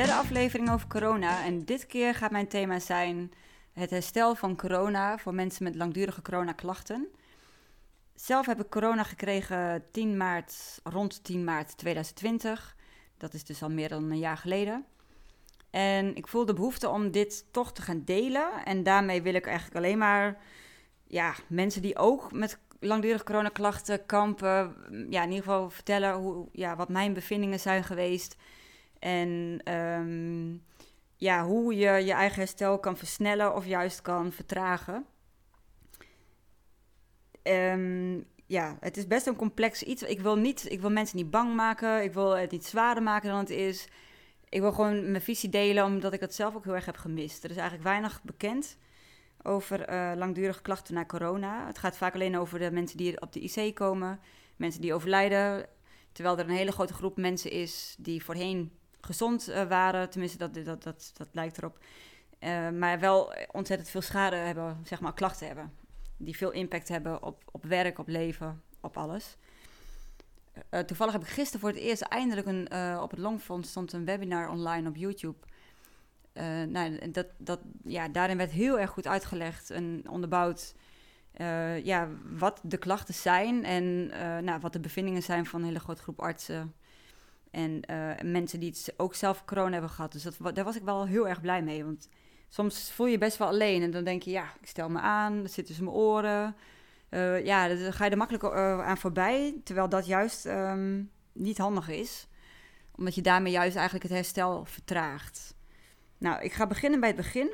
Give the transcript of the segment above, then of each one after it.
Derde aflevering over corona en dit keer gaat mijn thema zijn het herstel van corona voor mensen met langdurige coronaklachten. Zelf heb ik corona gekregen 10 maart, rond 10 maart 2020. Dat is dus al meer dan een jaar geleden. En ik voel de behoefte om dit toch te gaan delen. En daarmee wil ik eigenlijk alleen maar ja, mensen die ook met langdurige coronaklachten kampen, ja, in ieder geval vertellen hoe, ja, wat mijn bevindingen zijn geweest. En ehm, ja, hoe je je eigen herstel kan versnellen of juist kan vertragen. Ehm, ja, het is best een complex iets. Ik wil, niet, ik wil mensen niet bang maken. Ik wil het niet zwaarder maken dan het is. Ik wil gewoon mijn visie delen, omdat ik het zelf ook heel erg heb gemist. Er is eigenlijk weinig bekend over uh, langdurige klachten na corona. Het gaat vaak alleen over de mensen die op de IC komen, mensen die overlijden. Terwijl er een hele grote groep mensen is die voorheen gezond uh, waren. Tenminste, dat, dat, dat, dat lijkt erop. Uh, maar wel ontzettend veel schade hebben, zeg maar, klachten hebben. Die veel impact hebben op, op werk, op leven, op alles. Uh, toevallig heb ik gisteren voor het eerst eindelijk een, op het Longfonds stond een webinar online op YouTube. nou, dat, dat, ja, daarin werd heel erg goed uitgelegd en onderbouwd ja, wat de klachten zijn en nou, wat de bevindingen zijn van een hele grote groep artsen en uh, mensen die het ook zelf corona hebben gehad. Dus dat, daar was ik wel heel erg blij mee. Want soms voel je je best wel alleen. En dan denk je, ja, ik stel me aan. Dat zit tussen mijn oren. Uh, ja, dan ga je er makkelijk uh, aan voorbij. Terwijl dat juist um, niet handig is. Omdat je daarmee juist eigenlijk het herstel vertraagt. Nou, ik ga beginnen bij het begin.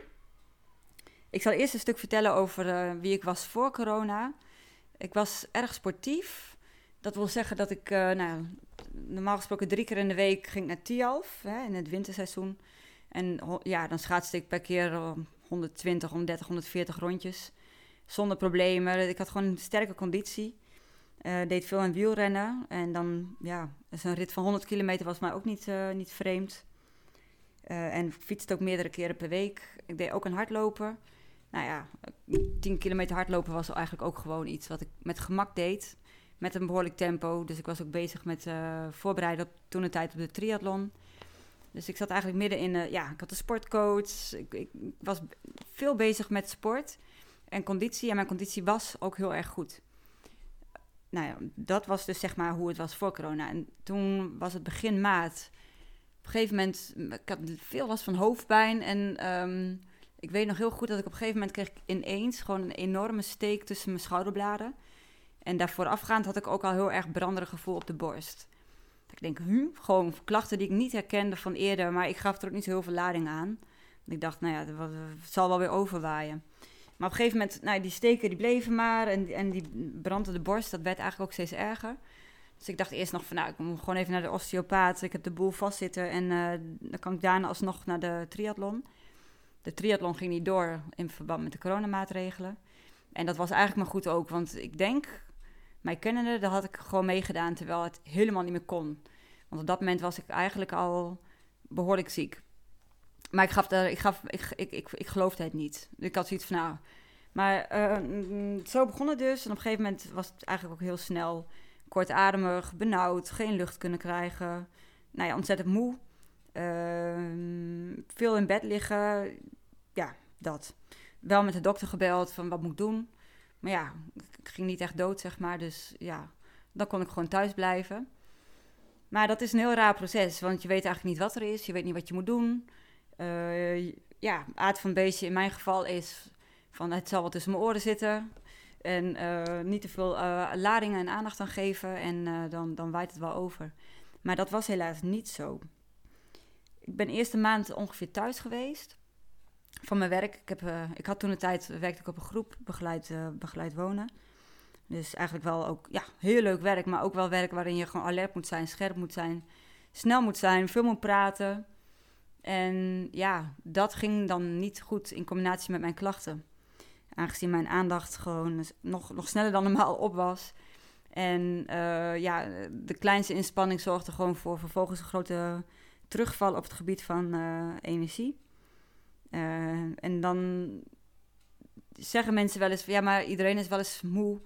Ik zal eerst een stuk vertellen over wie ik was voor corona. Ik was erg sportief. Dat wil zeggen dat ik nou, normaal gesproken drie keer in de week ging ik naar Tialf in het winterseizoen. En ja, dan schaatste ik per keer 120, 130, 140 rondjes. Zonder problemen. Ik had gewoon een sterke conditie. Uh, deed veel aan wielrennen. En dan, ja, dus een rit van 100 kilometer was mij ook niet, uh, niet vreemd. Uh, en fietste ook meerdere keren per week. Ik deed ook een hardlopen. Nou ja, 10 kilometer hardlopen was eigenlijk ook gewoon iets wat ik met gemak deed met een behoorlijk tempo. Dus ik was ook bezig met uh, voorbereiden op toen de tijd op de triathlon. Dus ik zat eigenlijk midden in, uh, ja, ik had een sportcoach. Ik, ik, was veel bezig met sport en conditie. En mijn conditie was ook heel erg goed. Nou ja, dat was dus zeg maar hoe het was voor corona. En toen was het begin maart. Op een gegeven moment, ik had veel last van hoofdpijn. En um, ik weet nog heel goed dat ik op een gegeven moment kreeg ineens gewoon een enorme steek tussen mijn schouderbladen. En daarvoor afgaand had ik ook al heel erg branderig gevoel op de borst. Ik denk, hm, gewoon klachten die ik niet herkende van eerder, maar ik gaf er ook niet heel veel lading aan. Ik dacht, nou ja, het zal wel weer overwaaien. Maar op een gegeven moment, nou, die steken die bleven maar en, en die brandde de borst, dat werd eigenlijk ook steeds erger. Dus ik dacht eerst nog van, nou, ik moet gewoon even naar de osteopaat. Ik heb de boel vastzitten en uh, dan kan ik daarna alsnog naar de triathlon. De triathlon ging niet door in verband met de coronamaatregelen. En dat was eigenlijk maar goed ook, want ik denk mij kennende, daar had ik gewoon meegedaan terwijl het helemaal niet meer kon. Want op dat moment was ik eigenlijk al behoorlijk ziek. Maar ik, gaf daar, ik, gaf, ik, ik, ik, ik geloofde het niet. Ik had zoiets van, nou... Maar uh, zo begon het dus. En op een gegeven moment was het eigenlijk ook heel snel kortademig, benauwd, geen lucht kunnen krijgen. Nou ja, ontzettend moe. Uh, veel in bed liggen. Ja, dat. Wel met de dokter gebeld van wat moet ik doen. Maar ja, ik ging niet echt dood, zeg maar. Dus ja, dan kon ik gewoon thuis blijven. Maar dat is een heel raar proces, want je weet eigenlijk niet wat er is. Je weet niet wat je moet doen. Uh, ja, aard van beestje in mijn geval is van het zal wel tussen mijn oren zitten. En uh, niet te veel uh, ladingen en aandacht aan geven en dan, dan waait het wel over. Maar dat was helaas niet zo. Ik ben eerste maand ongeveer thuis geweest van mijn werk. Ik, heb, uh, ik had toen een tijd, werkte ik op een groep, begeleid, uh, begeleid wonen. Dus eigenlijk wel ook, ja, heel leuk werk, maar ook wel werk waarin je gewoon alert moet zijn, scherp moet zijn, snel moet zijn, veel moet praten. En ja, dat ging dan niet goed in combinatie met mijn klachten. Aangezien mijn aandacht gewoon nog, nog sneller dan normaal op was. En uh, ja, de kleinste inspanning zorgde gewoon voor vervolgens een grote terugval op het gebied van energie. Uh, en dan zeggen mensen wel eens: ja, maar iedereen is wel eens moe.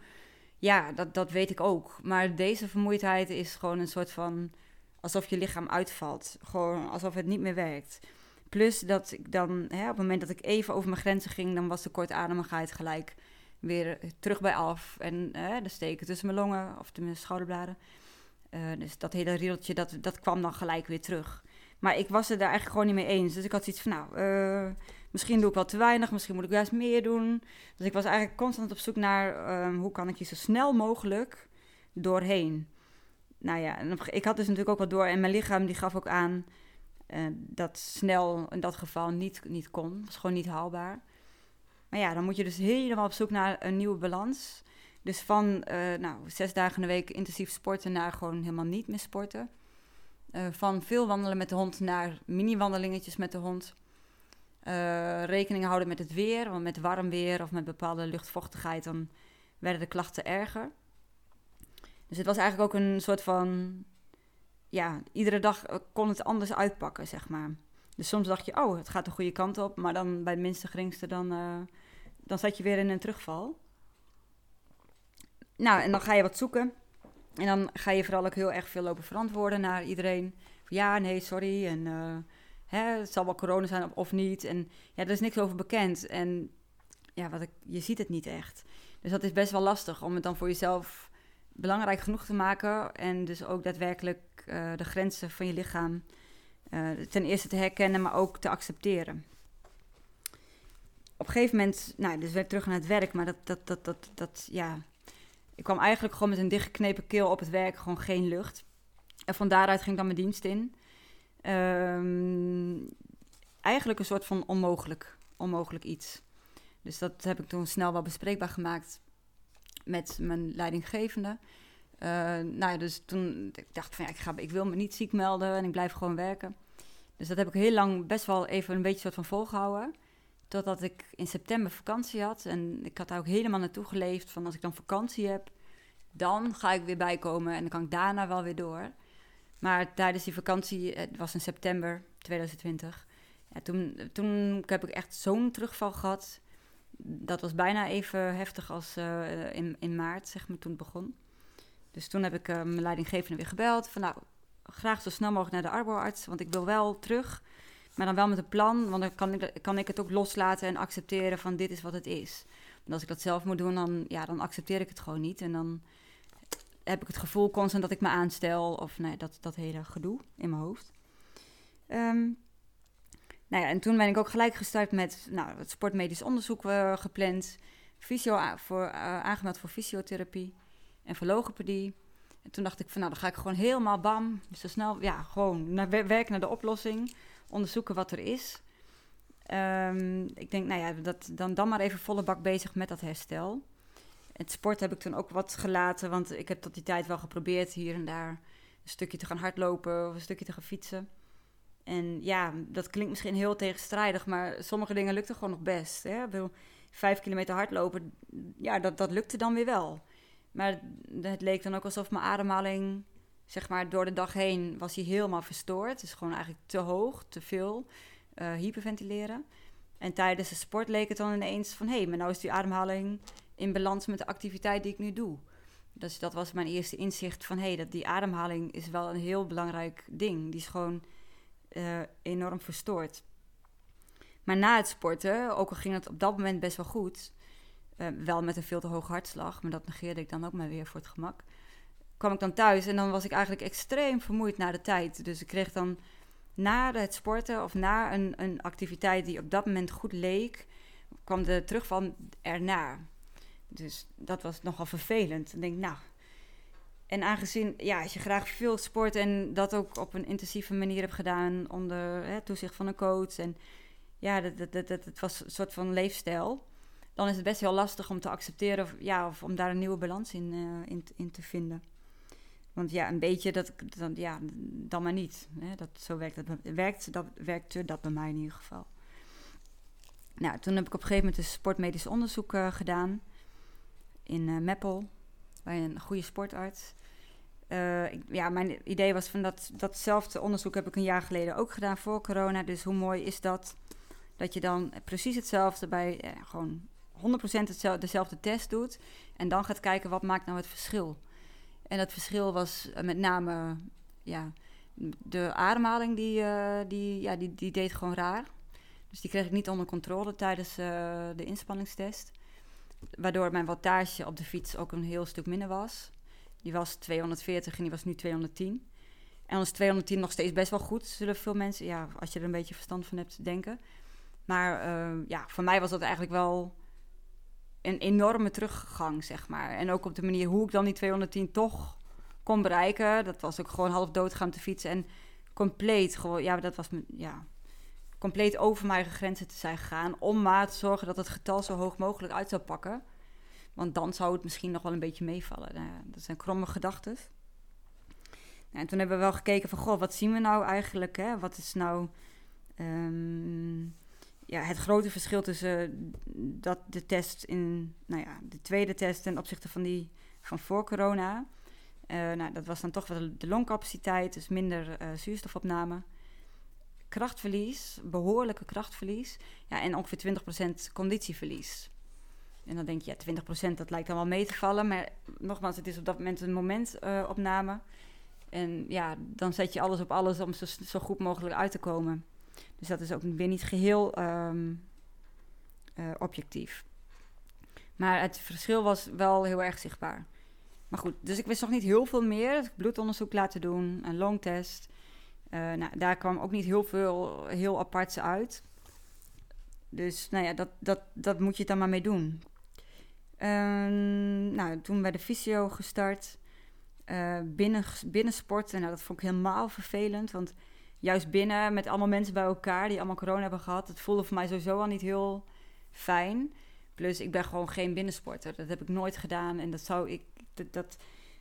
Ja, dat, dat weet ik ook. Maar deze vermoeidheid is gewoon een soort van alsof je lichaam uitvalt. Gewoon alsof het niet meer werkt. Plus dat ik dan, hè, op het moment dat ik even over mijn grenzen ging, dan was de kortademigheid gelijk weer terug bij af. En hè, de steken tussen mijn longen of de, mijn schouderbladen. Uh, dus dat hele rieltje, dat, dat kwam dan gelijk weer terug. Maar ik was het daar eigenlijk gewoon niet mee eens. Dus ik had zoiets van, nou, uh, misschien doe ik wel te weinig, misschien moet ik juist meer doen. Dus ik was eigenlijk constant op zoek naar um, hoe kan ik je zo snel mogelijk doorheen. Nou ja, ik had dus natuurlijk ook wat door en mijn lichaam die gaf ook aan uh, dat snel in dat geval niet, niet kon. Dat was gewoon niet haalbaar. Maar ja, dan moet je dus helemaal op zoek naar een nieuwe balans. Dus van uh, nou, zes dagen in de week intensief sporten naar gewoon helemaal niet meer sporten. Uh, van veel wandelen met de hond naar mini-wandelingetjes met de hond. Uh, rekening houden met het weer, want met warm weer of met bepaalde luchtvochtigheid, dan werden de klachten erger. Dus het was eigenlijk ook een soort van, ja, iedere dag kon het anders uitpakken, zeg maar. Dus soms dacht je, oh, het gaat de goede kant op, maar dan bij het minste geringste, dan, dan zat je weer in een terugval. Nou, en dan ga je wat zoeken. En dan ga je vooral ook heel erg veel lopen verantwoorden naar iedereen. Ja, nee, sorry. En uh, hè, het zal wel corona zijn of, niet. En ja, er is niks over bekend. En ja, wat ik, je ziet het niet echt. Dus dat is best wel lastig om het dan voor jezelf belangrijk genoeg te maken. En dus ook daadwerkelijk uh, de grenzen van je lichaam uh, ten eerste te herkennen, maar ook te accepteren. Op een gegeven moment, nou, dus weer terug naar het werk, maar dat, dat, dat, dat, dat ja, ik kwam eigenlijk gewoon met een dichtgeknepen keel op het werk, gewoon geen lucht. En van daaruit ging ik dan mijn dienst in. Um, eigenlijk een soort van onmogelijk, onmogelijk iets. Dus dat heb ik toen snel wel bespreekbaar gemaakt met mijn leidinggevende. Uh, nou ja, dus toen ik dacht van ja, ik, ga, ik wil me niet ziek melden en ik blijf gewoon werken. Dus dat heb ik heel lang best wel even een beetje soort van volgehouden. Totdat ik in september vakantie had. En ik had daar ook helemaal naartoe geleefd van als ik dan vakantie heb, dan ga ik weer bijkomen en dan kan ik daarna wel weer door. Maar tijdens die vakantie, het was in september 2020, ja, toen, toen heb ik echt zo'n terugval gehad. Dat was bijna even heftig als uh, in, in maart, zeg maar, toen het begon. Dus toen heb ik uh, mijn leidinggevende weer gebeld. Van nou, graag zo snel mogelijk naar de arboarts, want ik wil wel terug. Maar dan wel met een plan, want dan kan ik, kan ik het ook loslaten en accepteren van dit is wat het is. Want als ik dat zelf moet doen, dan, ja, dan accepteer ik het gewoon niet. En dan heb ik het gevoel constant dat ik me aanstel. Of nee, dat, dat hele gedoe in mijn hoofd. Um, nou ja, en toen ben ik ook gelijk gestart met nou, het sportmedisch onderzoek uh, gepland. Fysio voor, uh, aangemeld voor fysiotherapie en voor logopedie. En toen dacht ik van nou, dan ga ik gewoon helemaal bam, zo snel, ja, gewoon naar werk naar de oplossing. Onderzoeken wat er is. Um, ik denk, nou ja, dat, dan, dan maar even volle bak bezig met dat herstel. Het sport heb ik toen ook wat gelaten, want ik heb tot die tijd wel geprobeerd hier en daar een stukje te gaan hardlopen of een stukje te gaan fietsen. En ja, dat klinkt misschien heel tegenstrijdig, maar sommige dingen lukten gewoon nog best. Hè? Vijf kilometer hardlopen, ja, dat, dat lukte dan weer wel. Maar het leek dan ook alsof mijn ademhaling, zeg maar, door de dag heen was hij helemaal verstoord. Is gewoon eigenlijk te hoog, te veel, uh, hyperventileren. En tijdens de sport leek het dan ineens van... hé, hey, maar nou is die ademhaling in balans met de activiteit die ik nu doe. Dus dat was mijn eerste inzicht van... hé, hey, dat die ademhaling is wel een heel belangrijk ding. Die is gewoon uh, enorm verstoord. Maar na het sporten, ook al ging het op dat moment best wel goed... Uh, wel met een veel te hoge hartslag, maar dat negeerde ik dan ook maar weer voor het gemak... kwam ik dan thuis en dan was ik eigenlijk extreem vermoeid na de tijd. Dus ik kreeg dan na het sporten of na een, een activiteit die op dat moment goed leek, kwam de terugval erna. Dus dat was nogal vervelend. Ik denk nou. En aangezien, ja, als je graag veel sport en dat ook op een intensieve manier hebt gedaan onder hè, toezicht van een coach. En ja, dat, dat, dat, dat, was een soort van leefstijl. Dan is het best heel lastig om te accepteren of, ja, of om daar een nieuwe balans in, uh, in, in te vinden. Want ja, een beetje, dat, dan, ja, dan maar niet. Hè? Dat, zo werkt dat, werkt, dat, werkte dat bij mij in ieder geval. Nou, toen heb ik op een gegeven moment een sportmedisch onderzoek uh, gedaan. In uh, Meppel, bij een goede sportarts. Ik, ja, mijn idee was van dat, datzelfde onderzoek heb ik een jaar geleden ook gedaan voor corona. Dus hoe mooi is dat? Dat je dan precies hetzelfde bij gewoon 100% hetzelfde, dezelfde test doet. En dan gaat kijken wat maakt nou het verschil. En dat verschil was eh, met name ja, de ademhaling die, eh, die, ja, die, die deed gewoon raar. Dus die kreeg ik niet onder controle tijdens uh, de inspanningstest. Waardoor mijn wattage op de fiets ook een heel stuk minder was. Die was 240 en die was nu 210. En dan is 210 nog steeds best wel goed, zullen veel mensen, ja, als je er een beetje verstand van hebt, denken. Maar ja, voor mij was dat eigenlijk wel een enorme teruggang, zeg maar. En ook op de manier hoe ik dan die 210 toch kon bereiken. Dat was ook gewoon half dood gaan te fietsen. En compleet gewoon, ja, dat was ja, compleet over mijn grenzen te zijn gegaan. Om maar te zorgen dat het getal zo hoog mogelijk uit zou pakken. Want dan zou het misschien nog wel een beetje meevallen. Nou dat zijn kromme gedachten. Nou, en toen hebben we wel gekeken van, goh, wat zien we nou eigenlijk? Hè? Wat is nou um, ja, het grote verschil tussen dat de test in, nou ja, de tweede test ten opzichte van die van voor corona. Uh, nou, dat was dan toch wel de longcapaciteit, dus minder uh, zuurstofopname. Krachtverlies, behoorlijke krachtverlies. Ja, en ongeveer 20% conditieverlies. En dan denk je, ja, 20% dat lijkt dan wel mee te vallen. Maar nogmaals, het is op dat moment een momentopname. En ja, dan zet je alles op alles om zo, zo, goed mogelijk uit te komen. Dus dat is ook weer niet geheel um, objectief. Maar het verschil was wel heel erg zichtbaar. Maar goed, dus ik wist nog niet heel veel meer. Bloedonderzoek laten doen, een longtest. Uh, nou, daar kwam ook niet heel veel heel aparts uit. Dus nou ja, dat, dat, dat moet je dan maar mee doen. Uh, nou, toen bij de fysio gestart. Uh, binnen, binnen sporten, nou, dat vond ik helemaal vervelend. Want juist binnen, met allemaal mensen bij elkaar die allemaal corona hebben gehad... het voelde voor mij sowieso al niet heel fijn. Plus, ik ben gewoon geen binnensporter. Dat heb ik nooit gedaan. En dat zou ik dat,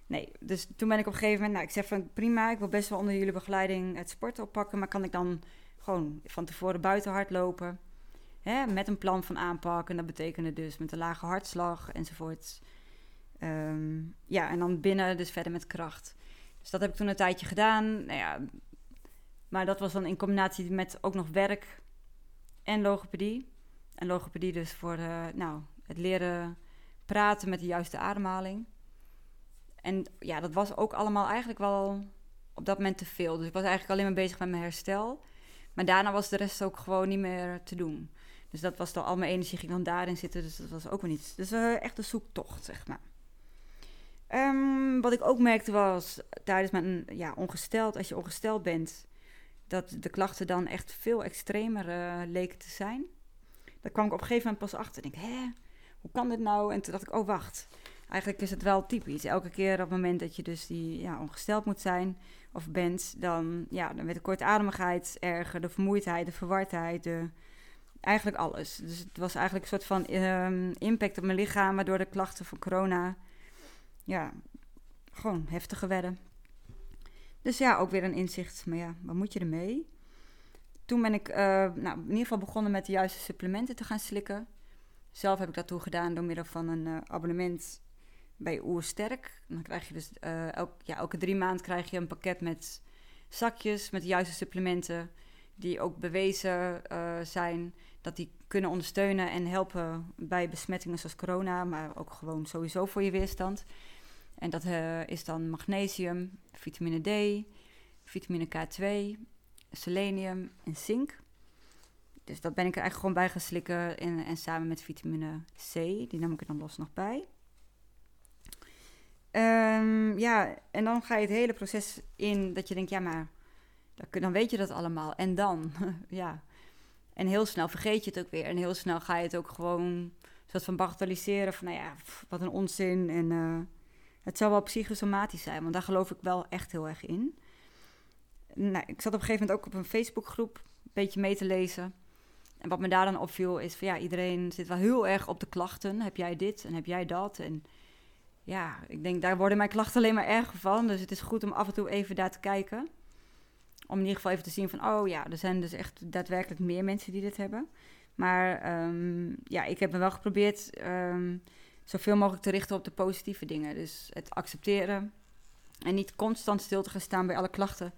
nee, dus toen ben ik op een gegeven moment, nou, ik zeg van prima, ik wil best wel onder jullie begeleiding het sport oppakken, maar kan ik dan gewoon van tevoren buiten hardlopen? Hè, met een plan van aanpak. En dat betekende dus met een lage hartslag enzovoort. Ehm, ja, en dan binnen dus verder met kracht. Dus dat heb ik toen een tijdje gedaan. Nou ja, maar dat was dan in combinatie met ook nog werk en logopedie. En logopedie dus voor de, nou, het leren praten met de juiste ademhaling. En ja, dat was ook allemaal eigenlijk wel op dat moment te veel. Dus ik was eigenlijk alleen maar bezig met mijn herstel. Maar daarna was de rest ook gewoon niet meer te doen. Dus dat was dan al mijn energie ging dan daarin zitten. Dus dat was ook wel niet. Dus uh, echt een zoektocht, zeg maar. Um, wat ik ook merkte was tijdens mijn ja, ongesteld, als je ongesteld bent, dat de klachten dan echt veel extremer uh, leken te zijn. Daar kwam ik op een gegeven moment pas achter. Ik denk, hè, hoe kan dit nou? En toen dacht ik, oh wacht, eigenlijk is het wel typisch. Elke keer op het moment dat je dus die, ja, ongesteld moet zijn of bent, dan, ja, dan werd de kortademigheid erger, de vermoeidheid, de verwardheid, de, eigenlijk alles. Dus het was eigenlijk een soort van um, impact op mijn lichaam, waardoor de klachten van corona, ja, gewoon heftiger werden. Dus ja, ook weer een inzicht, maar ja, wat moet je ermee? Toen ben ik uh, nou, in ieder geval begonnen met de juiste supplementen te gaan slikken. Zelf heb ik dat toen gedaan door middel van een uh, abonnement bij Oersterk. Dan krijg je dus elk, ja, elke drie maanden krijg je een pakket met zakjes met de juiste supplementen. Die ook bewezen zijn dat die kunnen ondersteunen en helpen bij besmettingen zoals corona, maar ook gewoon sowieso voor je weerstand. En dat uh, is dan magnesium, vitamine D, vitamine K2, selenium en zink. Dus dat ben ik er eigenlijk gewoon bij gaan slikken en, en samen met vitamine C, die nam ik er dan los nog bij. Um, ja, en dan ga je het hele proces in dat je denkt, ja, maar dan weet je dat allemaal. En dan, ja. En heel snel vergeet je het ook weer. En heel snel ga je het ook gewoon soort van bagatelliseren. Van, nou ja, wat een onzin. En uh, het zou wel psychosomatisch zijn, want daar geloof ik wel echt heel erg in. Nou, ik zat op een gegeven moment ook op een Facebookgroep een beetje mee te lezen. En wat me daar dan opviel is van ja, iedereen zit wel heel erg op de klachten. Heb jij dit en heb jij dat? En ja, ik denk, daar worden mijn klachten alleen maar erger van. Dus het is goed om af en toe even daar te kijken. Om in ieder geval even te zien van, oh ja, er zijn dus echt daadwerkelijk meer mensen die dit hebben. Maar um, ja, ik heb me wel geprobeerd um, zoveel mogelijk te richten op de positieve dingen. Dus het accepteren en niet constant stil te gaan staan bij alle klachten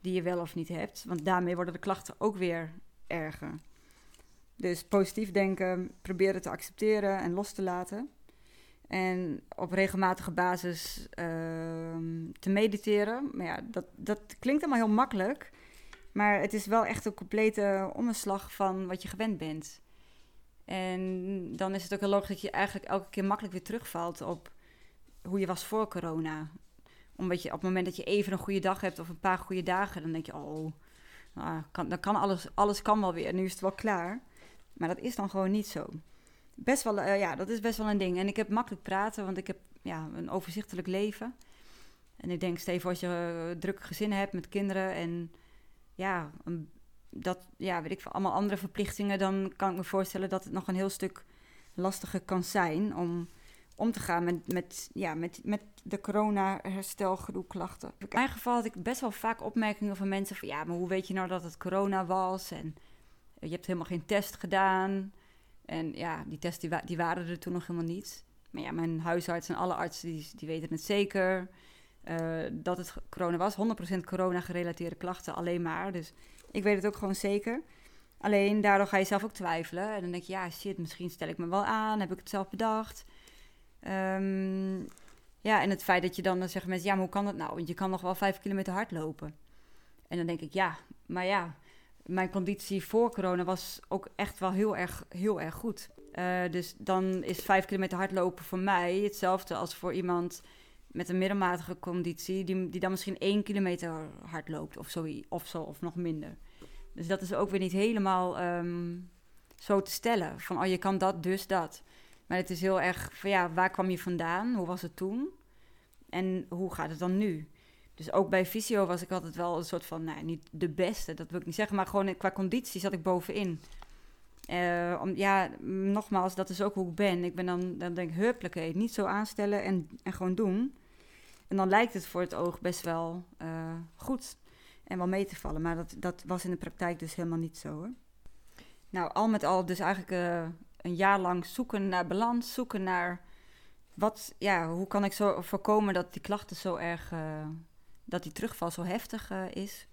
die je wel of niet hebt. Want daarmee worden de klachten ook weer erger. Dus positief denken, proberen te accepteren en los te laten. En op regelmatige basis ehm, te mediteren. Maar ja, dat, dat klinkt allemaal heel makkelijk. Maar het is wel echt een complete omslag van wat je gewend bent. En dan is het ook heel logisch dat je eigenlijk elke keer makkelijk weer terugvalt op hoe je was voor corona. Omdat je op het moment dat je even een goede dag hebt of een paar goede dagen, dan denk je, oh, nou, dan kan alles, alles kan wel weer. Nu is het wel klaar. Maar dat is dan gewoon niet zo. Best wel, uh, ja, dat is best wel een ding. En ik heb makkelijk praten, want ik heb ja, een overzichtelijk leven. En ik denk, Steven, als je een druk gezin hebt met kinderen en ja, een, dat, ja, weet ik veel, allemaal andere verplichtingen, dan kan ik me voorstellen dat het nog een heel stuk lastiger kan zijn om om te gaan met, met, ja, met, met de corona-herstelgedoe-klachten. In mijn geval had ik best wel vaak opmerkingen van mensen van... ja, maar hoe weet je nou dat het corona was? En je hebt helemaal geen test gedaan. En ja, die tests die, waren er toen nog helemaal niet. Maar ja, mijn huisarts en alle artsen die, die weten het zeker... Uh, dat het corona was. 100% corona-gerelateerde klachten alleen maar. Dus ik weet het ook gewoon zeker. Alleen daardoor ga je zelf ook twijfelen. En dan denk je, ja, shit, misschien stel ik me wel aan. Heb ik het zelf bedacht? Um, ja, en het feit dat je dan, dan zeggen mensen, ja, maar hoe kan dat nou? Want je kan nog wel vijf kilometer hard lopen. En dan denk ik, ja, maar ja, mijn conditie voor corona was ook echt wel heel erg, heel erg goed. Uh, dus dan is vijf kilometer hardlopen voor mij hetzelfde als voor iemand met een middelmatige conditie, die, die dan misschien één kilometer hard loopt of zo, of zo, of nog minder. Dus dat is ook weer niet helemaal um, zo te stellen. Van, oh, je kan dat, dus dat. Maar het is heel erg van ja, waar kwam je vandaan? Hoe was het toen? En hoe gaat het dan nu? Dus ook bij fysio was ik altijd wel een soort van, nou, niet de beste, dat wil ik niet zeggen, maar gewoon qua conditie zat ik bovenin. Uh, om, ja, nogmaals, dat is ook hoe ik ben. Ik ben dan, dan denk ik, niet zo aanstellen en, en gewoon doen. En dan lijkt het voor het oog best wel uh, goed en wel mee te vallen. Maar dat, dat was in de praktijk dus helemaal niet zo. Hoor. Nou, al met al dus eigenlijk uh, een jaar lang zoeken naar balans, zoeken naar wat, ja, hoe kan ik zo voorkomen dat die klachten zo erg, dat die terugval zo heftig is.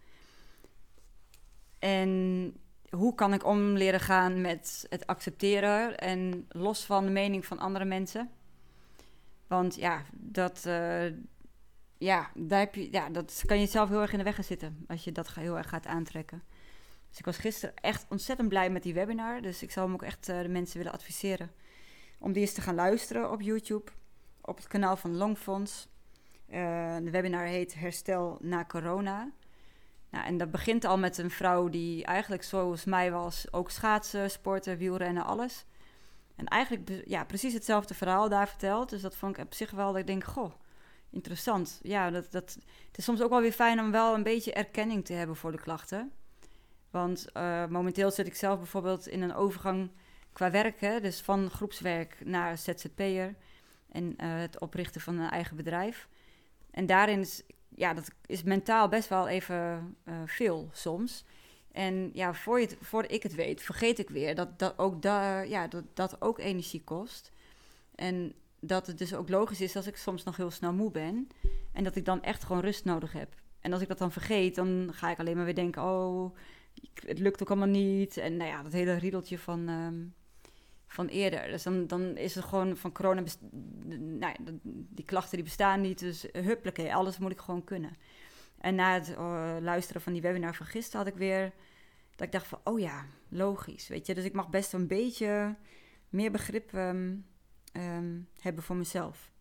En hoe kan ik om leren gaan met het accepteren en los van de mening van andere mensen. Want ja, dat, uh, ja, daar heb je, ja, dat kan je zelf heel erg in de weg zitten als je dat heel erg gaat aantrekken. Dus ik was gisteren echt ontzettend blij met die webinar. Dus ik zou hem ook echt uh, de mensen willen adviseren om die eens te gaan luisteren op YouTube. Op het kanaal van Longfonds. Uh, de webinar heet Herstel na corona. Nou, en dat begint al met een vrouw die eigenlijk zoals mij was, ook schaatsen, sporten, wielrennen, alles. En eigenlijk ja, precies hetzelfde verhaal daar verteld. Dus dat vond ik op zich wel dat ik denk, goh, interessant. Ja, dat, dat, het is soms ook wel weer fijn om wel een beetje erkenning te hebben voor de klachten. Want uh, momenteel zit ik zelf bijvoorbeeld in een overgang qua werk, hè, dus van groepswerk naar ZZP'er en uh, het oprichten van een eigen bedrijf. En daarin is, ja, dat is mentaal best wel even uh, veel soms. En ja, voor, je het, ik het weet, vergeet ik weer dat dat ook, da, ja, dat, dat ook energie kost. En dat het dus ook logisch is als ik soms nog heel snel moe ben. En dat ik dan echt gewoon rust nodig heb. En als ik dat dan vergeet, dan ga ik alleen maar weer denken: oh, het lukt ook allemaal niet. En nou ja, dat hele riedeltje van, um, van eerder. Dus dan, dan is het gewoon van corona, nou ja, die klachten die bestaan niet. Dus huppelijke, alles moet ik gewoon kunnen. En na het uh, luisteren van die webinar van gisteren had ik weer... dat ik dacht van, oh ja, logisch, weet je. Dus ik mag best een beetje meer begrip um, um, hebben voor mezelf.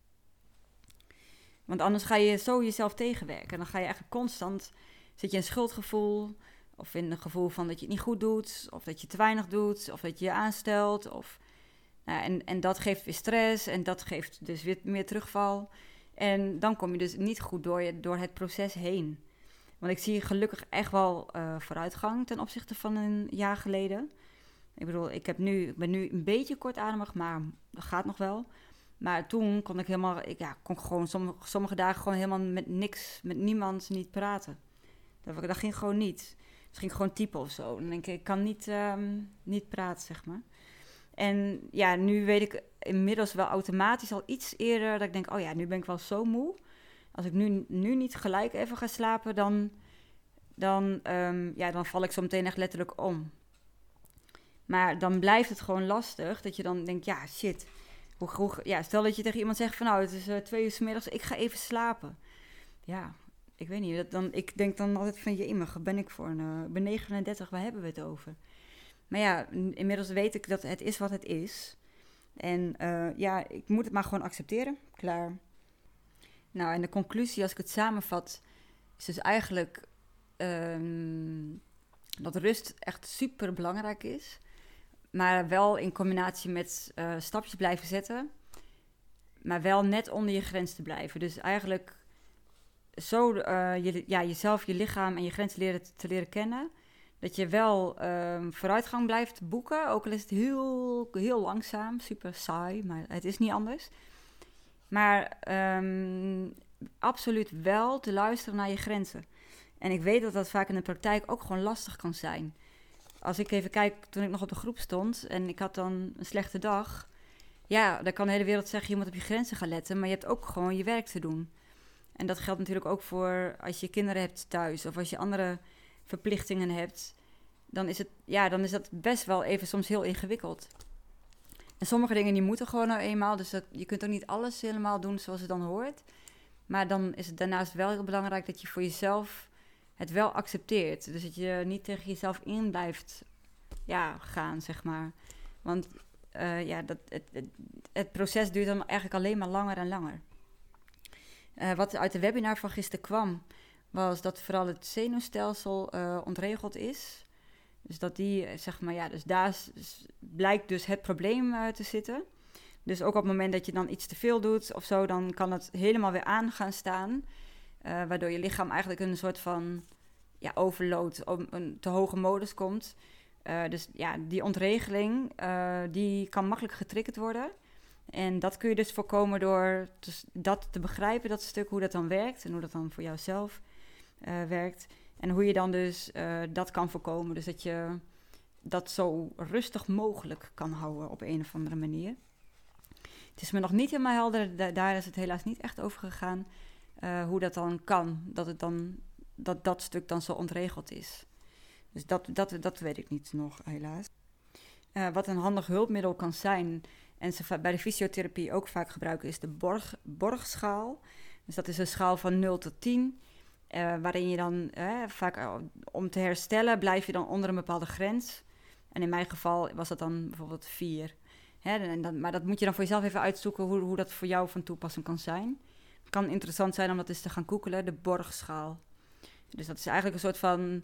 Want anders ga je zo jezelf tegenwerken. Dan ga je eigenlijk constant... zit je in schuldgevoel... Of in een gevoel van dat je het niet goed doet, of dat je te weinig doet, of dat je je aanstelt. Of, nou, en, en dat geeft weer stress en dat geeft dus weer meer terugval. En dan kom je dus niet goed door, je, door het proces heen. Want ik zie gelukkig echt wel uh, vooruitgang ten opzichte van een jaar geleden. Ik bedoel, ik, heb nu, ik ben nu een beetje kortademig, maar dat gaat nog wel. Maar toen kon ik helemaal, ik ja, kon gewoon sommige, sommige dagen gewoon helemaal met niks, met niemand niet praten. Dat, ging gewoon niet. Misschien gewoon typen of zo. Dan denk ik, ik kan niet, um, niet praten, zeg maar. En ja, nu weet ik inmiddels wel automatisch al iets eerder dat ik denk, oh ja, nu ben ik wel zo moe. Als ik nu, nu niet gelijk even ga slapen, dan, dan, um, ja, dan val ik zo meteen echt letterlijk om. Maar dan blijft het gewoon lastig dat je dan denkt, ja, shit. Hoe, hoe, ja, stel dat je tegen iemand zegt van nou, het is uh, twee uur s middags, ik ga even slapen. Ja, ik weet niet. Dan, ik denk dan altijd van je immer, ben ik voor een, ik ben 39, waar hebben we het over? Maar ja, inmiddels weet ik dat het is wat het is. En uh, ja, ik moet het maar gewoon accepteren. Klaar. Nou, en de conclusie, als ik het samenvat, is dus eigenlijk um, dat rust echt super belangrijk is. Maar wel in combinatie met uh, stapjes blijven zetten. Maar wel net onder je grens te blijven. Dus eigenlijk zo uh, je, ja, jezelf, je lichaam en je grenzen leren, te leren kennen. Dat je wel um, vooruitgang blijft boeken. Ook al is het heel, heel langzaam, super saai, maar het is niet anders. Maar um, absoluut wel te luisteren naar je grenzen. En ik weet dat dat vaak in de praktijk ook gewoon lastig kan zijn. Als ik even kijk, toen ik nog op de groep stond en ik had dan een slechte dag. Ja, dan kan de hele wereld zeggen, je moet op je grenzen gaan letten. Maar je hebt ook gewoon je werk te doen. En dat geldt natuurlijk ook voor als je kinderen hebt thuis of als je andere verplichtingen hebt. Dan is, het, ja, dan is dat best wel even soms heel ingewikkeld. En sommige dingen die moeten gewoon nou eenmaal. Dus je kunt ook niet alles helemaal doen zoals het dan hoort. Maar dan is het daarnaast wel heel belangrijk dat je voor jezelf het wel accepteert. Dus dat je niet tegen jezelf in blijft ja, gaan, zeg maar. Want uh, ja, dat, het, het, proces duurt dan eigenlijk alleen maar langer en langer. Uh, wat uit de webinar van gisteren kwam, was dat vooral het zenuwstelsel uh, ontregeld is. Dus dat die, zeg maar, ja, dus daar blijkt dus het probleem te zitten. Dus ook op het moment dat je dan iets te veel doet of zo, dan kan het helemaal weer aan gaan staan. Waardoor je lichaam eigenlijk een soort van ja, overload, een te hoge modus komt. Dus ja, die ontregeling, die kan makkelijk getriggerd worden. En dat kun je dus voorkomen door dus dat te begrijpen, dat stuk, hoe dat dan werkt en hoe dat dan voor jouzelf werkt. En hoe je dan dus dat kan voorkomen. Dus dat je dat zo rustig mogelijk kan houden op een of andere manier. Het is me nog niet helemaal helder, daar is het helaas niet echt over gegaan, uh, hoe dat dan kan. Dat, het dan, dat dat stuk dan zo ontregeld is. Dus dat, dat, dat weet ik niet nog, helaas. Wat een handig hulpmiddel kan zijn, en ze bij de fysiotherapie ook vaak gebruiken, is de borg, borgschaal. Dus dat is een schaal van 0 tot 10. Uh, waarin je dan vaak om te herstellen blijf je dan onder een bepaalde grens. En in mijn geval was dat dan bijvoorbeeld 4. Hè, en dan, maar dat moet je dan voor jezelf even uitzoeken hoe, hoe dat voor jou van toepassing kan zijn. Het kan interessant zijn om dat eens te gaan googelen, de borgschaal. Dus dat is eigenlijk een soort van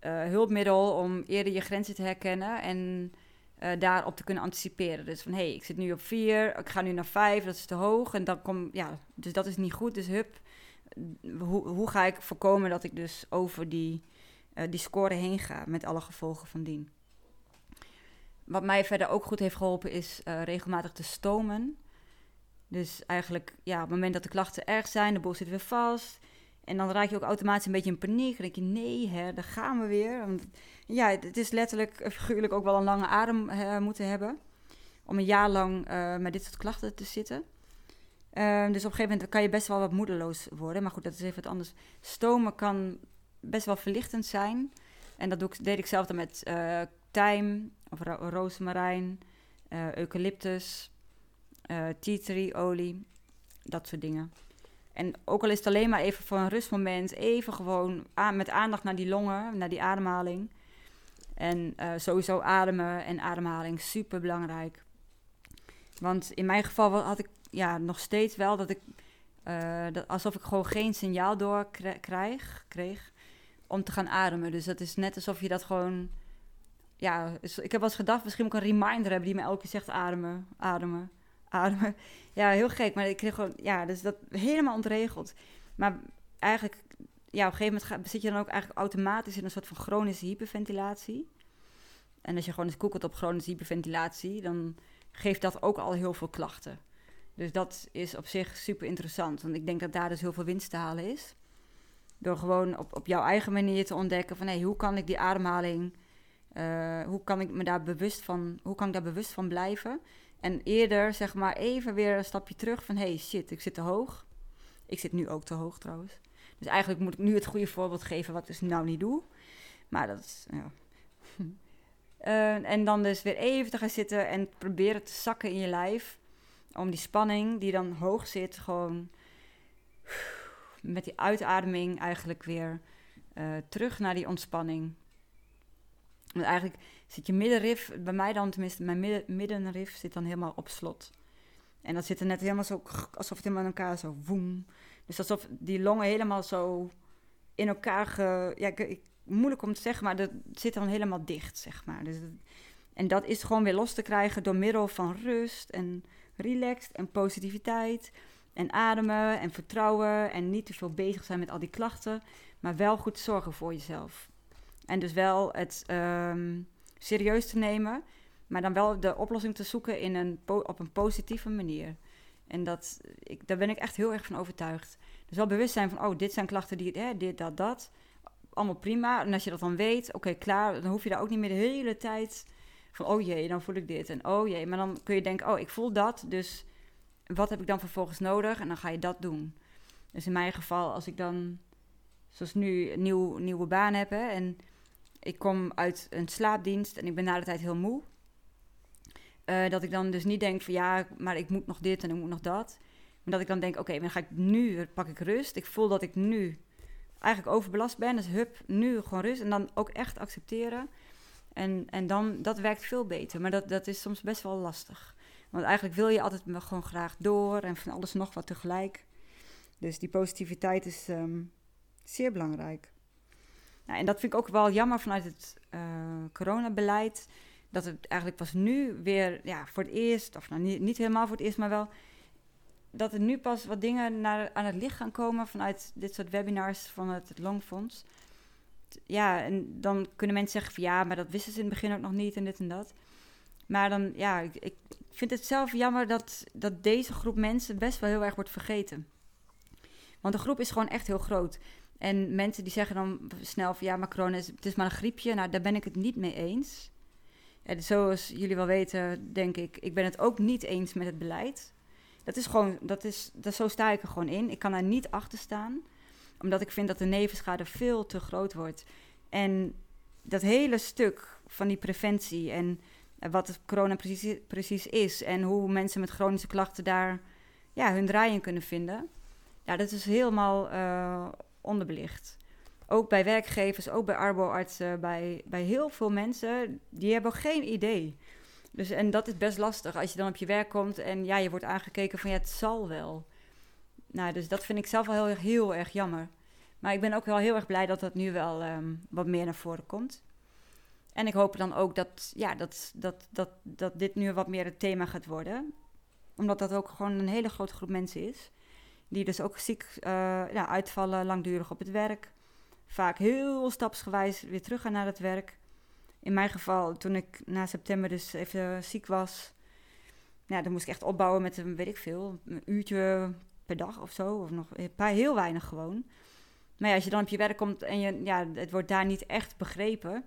uh, hulpmiddel om eerder je grenzen te herkennen en daarop te kunnen anticiperen. Dus van hé, hey, ik zit nu op vier, ik ga nu naar vijf, dat is te hoog. En dan kom, ja, dus dat is niet goed. Dus hup, hoe, hoe ga ik voorkomen dat ik dus over die, uh, die score heen ga met alle gevolgen van dien? Wat mij verder ook goed heeft geholpen is uh, regelmatig te stomen. Dus eigenlijk, ja, op het moment dat de klachten erg zijn, de boel zit weer vast. En dan raak je ook automatisch een beetje in paniek. Dan denk je, nee, hè, daar gaan we weer. Ja, het is letterlijk, eh, figuurlijk ook wel een lange adem moeten hebben. Om een jaar lang met dit soort klachten te zitten. Uh, dus op een gegeven moment kan je best wel wat moedeloos worden. Maar goed, dat is even wat anders. Stomen kan best wel verlichtend zijn. En dat doe ik, deed ik zelf dan met tijm of ro rozemarijn, uh, eucalyptus, uh, tea tree olie, dat soort dingen. En ook al is het alleen maar even voor een rustmoment, even gewoon met aandacht naar die longen, naar die ademhaling. En uh, sowieso ademen en ademhaling, super belangrijk. Want in mijn geval had ik ja, nog steeds wel dat ik, uh, dat alsof ik gewoon geen signaal door krijg, kreeg om te gaan ademen. Dus dat is net alsof je dat gewoon ja, ik heb wel eens gedacht, misschien moet ik een reminder hebben die me elke keer zegt ademen, ademen, ademen. Ja, heel gek, maar ik kreeg gewoon, ja, dus dat helemaal ontregeld. Maar eigenlijk, ja, op een gegeven moment zit je dan ook eigenlijk automatisch in een soort van chronische hyperventilatie. En als je gewoon eens googelt op chronische hyperventilatie, dan geeft dat ook al heel veel klachten. Dus dat is op zich super interessant, want ik denk dat daar dus heel veel winst te halen is. Door gewoon op, op jouw eigen manier te ontdekken van, hey, hoe kan ik die ademhaling uh, hoe kan ik me daar bewust van, hoe kan ik daar bewust van blijven? En eerder zeg maar even weer een stapje terug van hey shit, ik zit te hoog. Ik zit nu ook te hoog trouwens. Dus eigenlijk moet ik nu het goede voorbeeld geven wat ik dus nou niet doe. Maar dat is, ja. Uh, en dan dus weer even te gaan zitten en proberen te zakken in je lijf. Om die spanning die dan hoog zit, gewoon met die uitademing eigenlijk weer uh, terug naar die ontspanning. Want eigenlijk zit je middenrif, bij mij dan tenminste, mijn midden, middenrif zit dan helemaal op slot. En dat zit er net helemaal zo, alsof het helemaal in elkaar zo woem. Dus alsof die longen helemaal zo in elkaar ge... Ja, ik, moeilijk om te zeggen, maar dat zit dan helemaal dicht, zeg maar. Dus en dat is gewoon weer los te krijgen door middel van rust en relaxed en positiviteit. En ademen en vertrouwen en niet te veel bezig zijn met al die klachten, maar wel goed zorgen voor jezelf. En dus wel het um, serieus te nemen, maar dan wel de oplossing te zoeken in een op een positieve manier. En dat, ik, daar ben ik echt heel erg van overtuigd. Dus wel bewust zijn van, oh, dit zijn klachten die, hè, dit, dat, dat. Allemaal prima. En als je dat dan weet, oké, klaar. Dan hoef je daar ook niet meer de hele tijd van, oh jee, dan voel ik dit. En oh jee, maar dan kun je denken, oh, ik voel dat. Dus wat heb ik dan vervolgens nodig? En dan ga je dat doen. Dus in mijn geval, als ik dan, zoals nu, een nieuw, nieuwe baan heb en ik kom uit een slaapdienst en ik ben na de tijd heel moe. Uh, dat ik dan dus niet denk van ja, maar ik moet nog dit en ik moet nog dat. Maar dat ik dan denk, oké, dan ga ik nu, pak ik rust. Ik voel dat ik nu eigenlijk overbelast ben. Dus hup, nu gewoon rust. En dan ook echt accepteren. En, en dan, dat werkt veel beter. Maar dat, dat is soms best wel lastig. Want eigenlijk wil je altijd gewoon graag door en van alles nog wat tegelijk. Dus die positiviteit is um, zeer belangrijk. Nou, en dat vind ik ook wel jammer vanuit het uh, coronabeleid. Dat het eigenlijk pas nu weer ja, voor het eerst, of nou niet, niet helemaal voor het eerst, maar wel dat er nu pas wat dingen naar, aan het licht gaan komen vanuit dit soort webinars van het Longfonds. Ja, en dan kunnen mensen zeggen van ja, maar dat wisten ze in het begin ook nog niet en dit en dat. Maar dan, ja, ik, ik vind het zelf jammer dat, dat deze groep mensen best wel heel erg wordt vergeten. Want de groep is gewoon echt heel groot. En mensen die zeggen dan snel van ja, maar corona is, het is maar een griepje. Nou, daar ben ik het niet mee eens. En zoals jullie wel weten, denk ik, ik ben het ook niet eens met het beleid. Dat is gewoon, dat is, dat, zo sta ik er gewoon in. Ik kan daar niet achter staan, omdat ik vind dat de nevenschade veel te groot wordt. En dat hele stuk van die preventie en wat het corona precies, precies is en hoe mensen met chronische klachten daar ja, hun draai in kunnen vinden. Ja, dat is helemaal uh, onderbelicht. Ook bij werkgevers, ook bij arboartsen, bij, bij heel veel mensen, die hebben geen idee. Dus, en dat is best lastig als je dan op je werk komt en ja, je wordt aangekeken van ja, het zal wel. Nou, dus dat vind ik zelf wel heel, heel erg jammer. Maar ik ben ook wel heel erg blij dat dat nu wel um, wat meer naar voren komt. En ik hoop dan ook dat, ja, dat, dat, dat, dat dit nu wat meer het thema gaat worden. Omdat dat ook gewoon een hele grote groep mensen is. Die dus ook ziek ja, uitvallen, langdurig op het werk. Vaak heel stapsgewijs weer terug gaan naar het werk. In mijn geval, toen ik na september dus even ziek was, ja, dan moest ik echt opbouwen met een, weet ik veel, een uurtje per dag of zo. Of nog een paar, heel weinig gewoon. Maar ja, als je dan op je werk komt en je, ja, het wordt daar niet echt begrepen,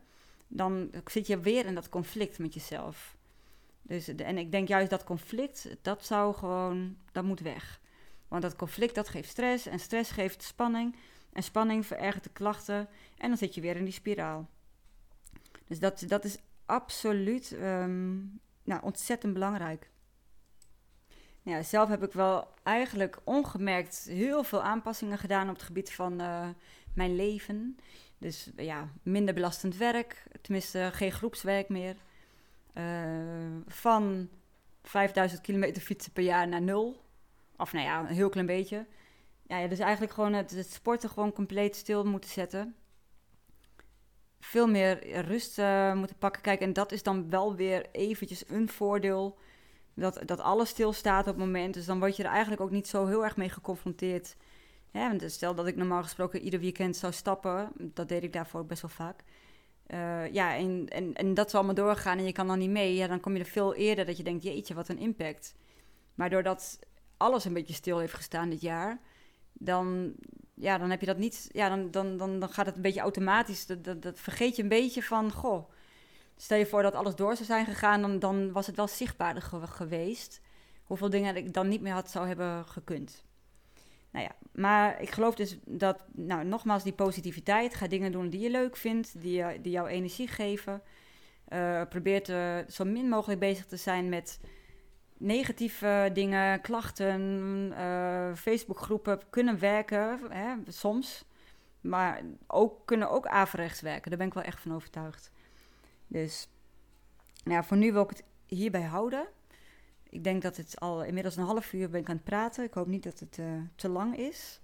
dan zit je weer in dat conflict met jezelf. Dus, en ik denk juist dat conflict, dat zou gewoon, dat moet weg. Want dat conflict, dat geeft stress en stress geeft spanning. En spanning verergert de klachten en dan zit je weer in die spiraal. Dus dat, dat is absoluut um, nou, ontzettend belangrijk. Ja, zelf heb ik wel eigenlijk ongemerkt heel veel aanpassingen gedaan op het gebied van uh, mijn leven. Dus ja, minder belastend werk, tenminste geen groepswerk meer. Uh, van 5000 kilometer fietsen per jaar naar nul. Of nou ja, een heel klein beetje. Ja, dus eigenlijk gewoon het, sporten gewoon compleet stil moeten zetten veel meer rust uh, moeten pakken. Kijk, en dat is dan wel weer eventjes een voordeel. Dat, dat alles stilstaat op het moment. Dus dan word je er eigenlijk ook niet zo heel erg mee geconfronteerd. want stel dat ik normaal gesproken ieder weekend zou stappen. Dat deed ik daarvoor best wel vaak. Uh, ja, en, en, en dat zal allemaal doorgaan en je kan dan niet mee. Ja, dan kom je er veel eerder dat je denkt, jeetje, wat een impact. Maar doordat alles een beetje stil heeft gestaan dit jaar... dan ja, dan heb je dat niet. Ja, dan, dan, dan, dan gaat het een beetje automatisch. Dat, dat, dat vergeet je een beetje van. Goh, stel je voor dat alles door zou zijn gegaan, dan, dan was het wel zichtbaarder geweest. Hoeveel dingen ik dan niet meer had zou hebben gekund. Nou ja, maar ik geloof dus dat, nou, nogmaals, die positiviteit. Ga dingen doen die je leuk vindt, die, die jou energie geven. Uh, probeer te, zo min mogelijk bezig te zijn met negatieve dingen, klachten, uh, Facebookgroepen kunnen werken, hè, soms. Maar ook, kunnen ook averechts werken. Daar ben ik wel echt van overtuigd. Dus nou voor nu wil ik het hierbij houden. Ik denk dat het al inmiddels een half uur ben ik aan het praten. Ik hoop niet dat het uh, te lang is.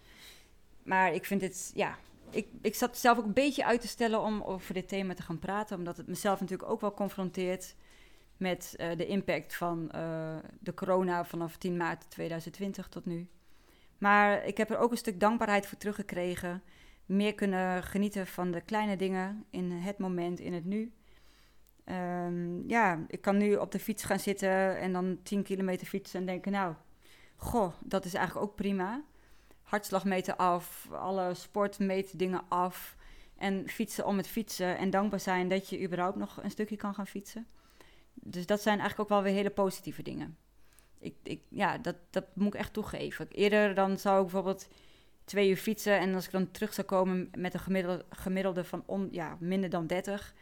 Maar ik vind het, ja, ik, ik zat zelf ook een beetje uit te stellen om over dit thema te gaan praten. Omdat het mezelf natuurlijk ook wel confronteert met uh, de impact van uh, de corona vanaf 10 maart 2020 tot nu. Maar ik heb er ook een stuk dankbaarheid voor teruggekregen. Meer kunnen genieten van de kleine dingen in het moment, in het nu. Um, ja, ik kan nu op de fiets gaan zitten en dan 10 kilometer fietsen en denken, nou, goh, dat is eigenlijk ook prima. Hartslagmeter af, alle sportmeetdingen af en fietsen om het fietsen en dankbaar zijn dat je überhaupt nog een stukje kan gaan fietsen. Dus dat zijn eigenlijk ook wel weer hele positieve dingen. Ik, ik, ja, dat, dat moet ik echt toegeven. Eerder dan zou ik bijvoorbeeld twee uur fietsen en als ik dan terug zou komen met een gemiddelde, gemiddelde van on, ja, minder dan 30,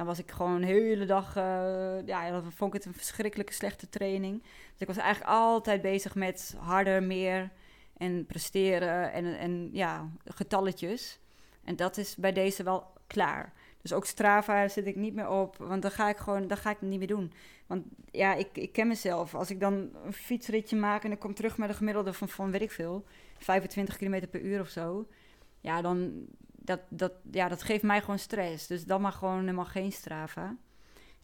dan was ik gewoon de hele dag, uh, ja, dan vond ik het een verschrikkelijke slechte training. Dus ik was eigenlijk altijd bezig met harder, meer en presteren en, en ja, getalletjes. En dat is bij deze wel klaar. Dus ook Strava zit ik niet meer op, want dan ga ik gewoon, dan ga ik het niet meer doen. Want ja, ik, ik ken mezelf. Als ik dan een fietsritje maak en ik kom terug met een gemiddelde van, van weet ik veel, 25 km per uur of zo. Ja, dan, dat, dat, ja, dat geeft mij gewoon stress. Dus dan maar gewoon helemaal geen Strava.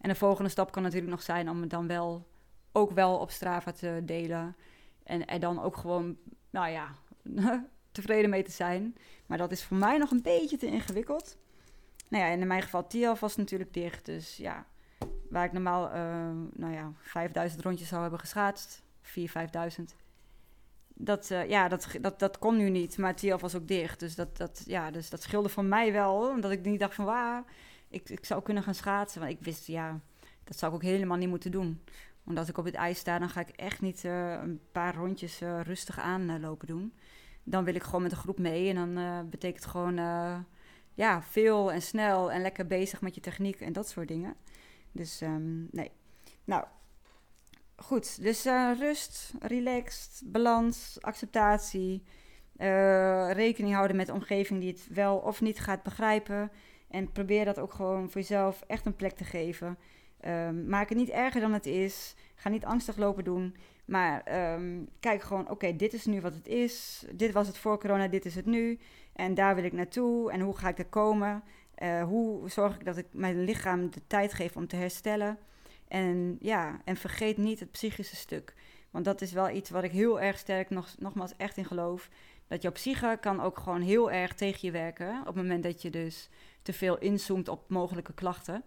En de volgende stap kan natuurlijk nog zijn om het dan wel, ook wel op Strava te delen. En er dan ook gewoon, nou ja, tevreden mee te zijn. Maar dat is voor mij nog een beetje te ingewikkeld. Nou ja, in mijn geval Tiaf was natuurlijk dicht. Dus ja, waar ik normaal, uh, nou ja, 5000 rondjes zou hebben geschaatst. 4.000, 5.000 dat, uh, ja, dat, dat, dat kon nu niet. Maar Tiaf was ook dicht. Dus dat, dat, ja, dus dat scheelde voor mij wel. Omdat ik niet dacht van, waar, ik, ik zou kunnen gaan schaatsen. Want ik wist, ja, dat zou ik ook helemaal niet moeten doen. Als ik op het ijs sta, dan ga ik echt niet uh, een paar rondjes uh, rustig aanlopen doen. Dan wil ik gewoon met de groep mee. En dan betekent gewoon, ja, veel en snel en lekker bezig met je techniek en dat soort dingen. Dus um, nee. Nou, goed, dus uh, rust, relaxed, balans, acceptatie. Uh, rekening houden met de omgeving die het wel of niet gaat begrijpen. En probeer dat ook gewoon voor jezelf echt een plek te geven. Um, maak het niet erger dan het is. Ga niet angstig lopen doen. Maar um, kijk gewoon, oké, dit is nu wat het is. Dit was het voor corona, dit is het nu. En daar wil ik naartoe. En hoe ga ik er komen? Uh, hoe zorg ik dat ik mijn lichaam de tijd geef om te herstellen? En ja, en vergeet niet het psychische stuk. Want dat is wel iets wat ik heel erg sterk nog, nogmaals echt in geloof. Dat jouw psyche kan ook gewoon heel erg tegen je werken. Op het moment dat je dus te veel inzoomt op mogelijke klachten.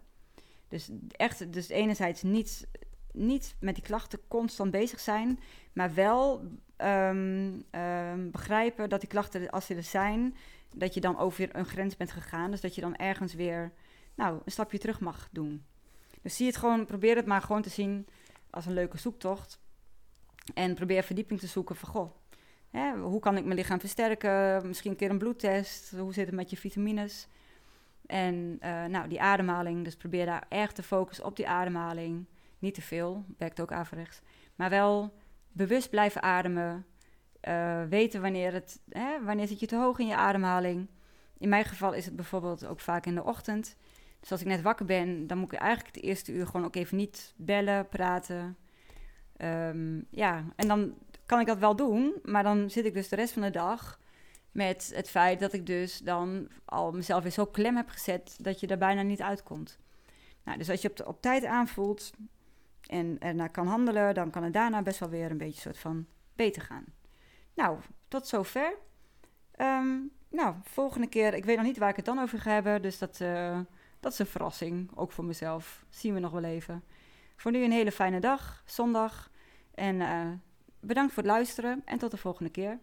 Dus echt, dus enerzijds niet, niet met die klachten constant bezig zijn. Maar wel um, um, begrijpen dat die klachten, als ze er zijn, dat je dan over een grens bent gegaan. Dus dat je dan ergens weer nou, een stapje terug mag doen. Dus zie het gewoon, probeer het maar gewoon te zien als een leuke zoektocht. En probeer verdieping te zoeken van, goh, hè, hoe kan ik mijn lichaam versterken? Misschien een keer een bloedtest. Hoe zit het met je vitamines? En uh, nou, die ademhaling. Dus probeer daar erg te focussen op die ademhaling. Niet te veel, werkt ook averechts. Maar wel bewust blijven ademen. Uh, weten wanneer, het, hè, wanneer zit je te hoog in je ademhaling. In mijn geval is het bijvoorbeeld ook vaak in de ochtend. Dus als ik net wakker ben, dan moet ik eigenlijk het eerste uur gewoon ook even niet bellen, praten. Um, ja, en dan kan ik dat wel doen, maar dan zit ik dus de rest van de dag met het feit dat ik dus dan al mezelf weer zo klem heb gezet dat je er bijna niet uitkomt. Nou, dus als je op, op tijd aanvoelt en ernaar kan handelen, dan kan het daarna best wel weer een beetje soort van beter gaan. Nou, tot zover. Um, nou, volgende keer, ik weet nog niet waar ik het dan over ga hebben, dus dat, uh, dat is een verrassing, ook voor mezelf. Zien we nog wel even. Voor nu een hele fijne dag, zondag. En uh, bedankt voor het luisteren en tot de volgende keer.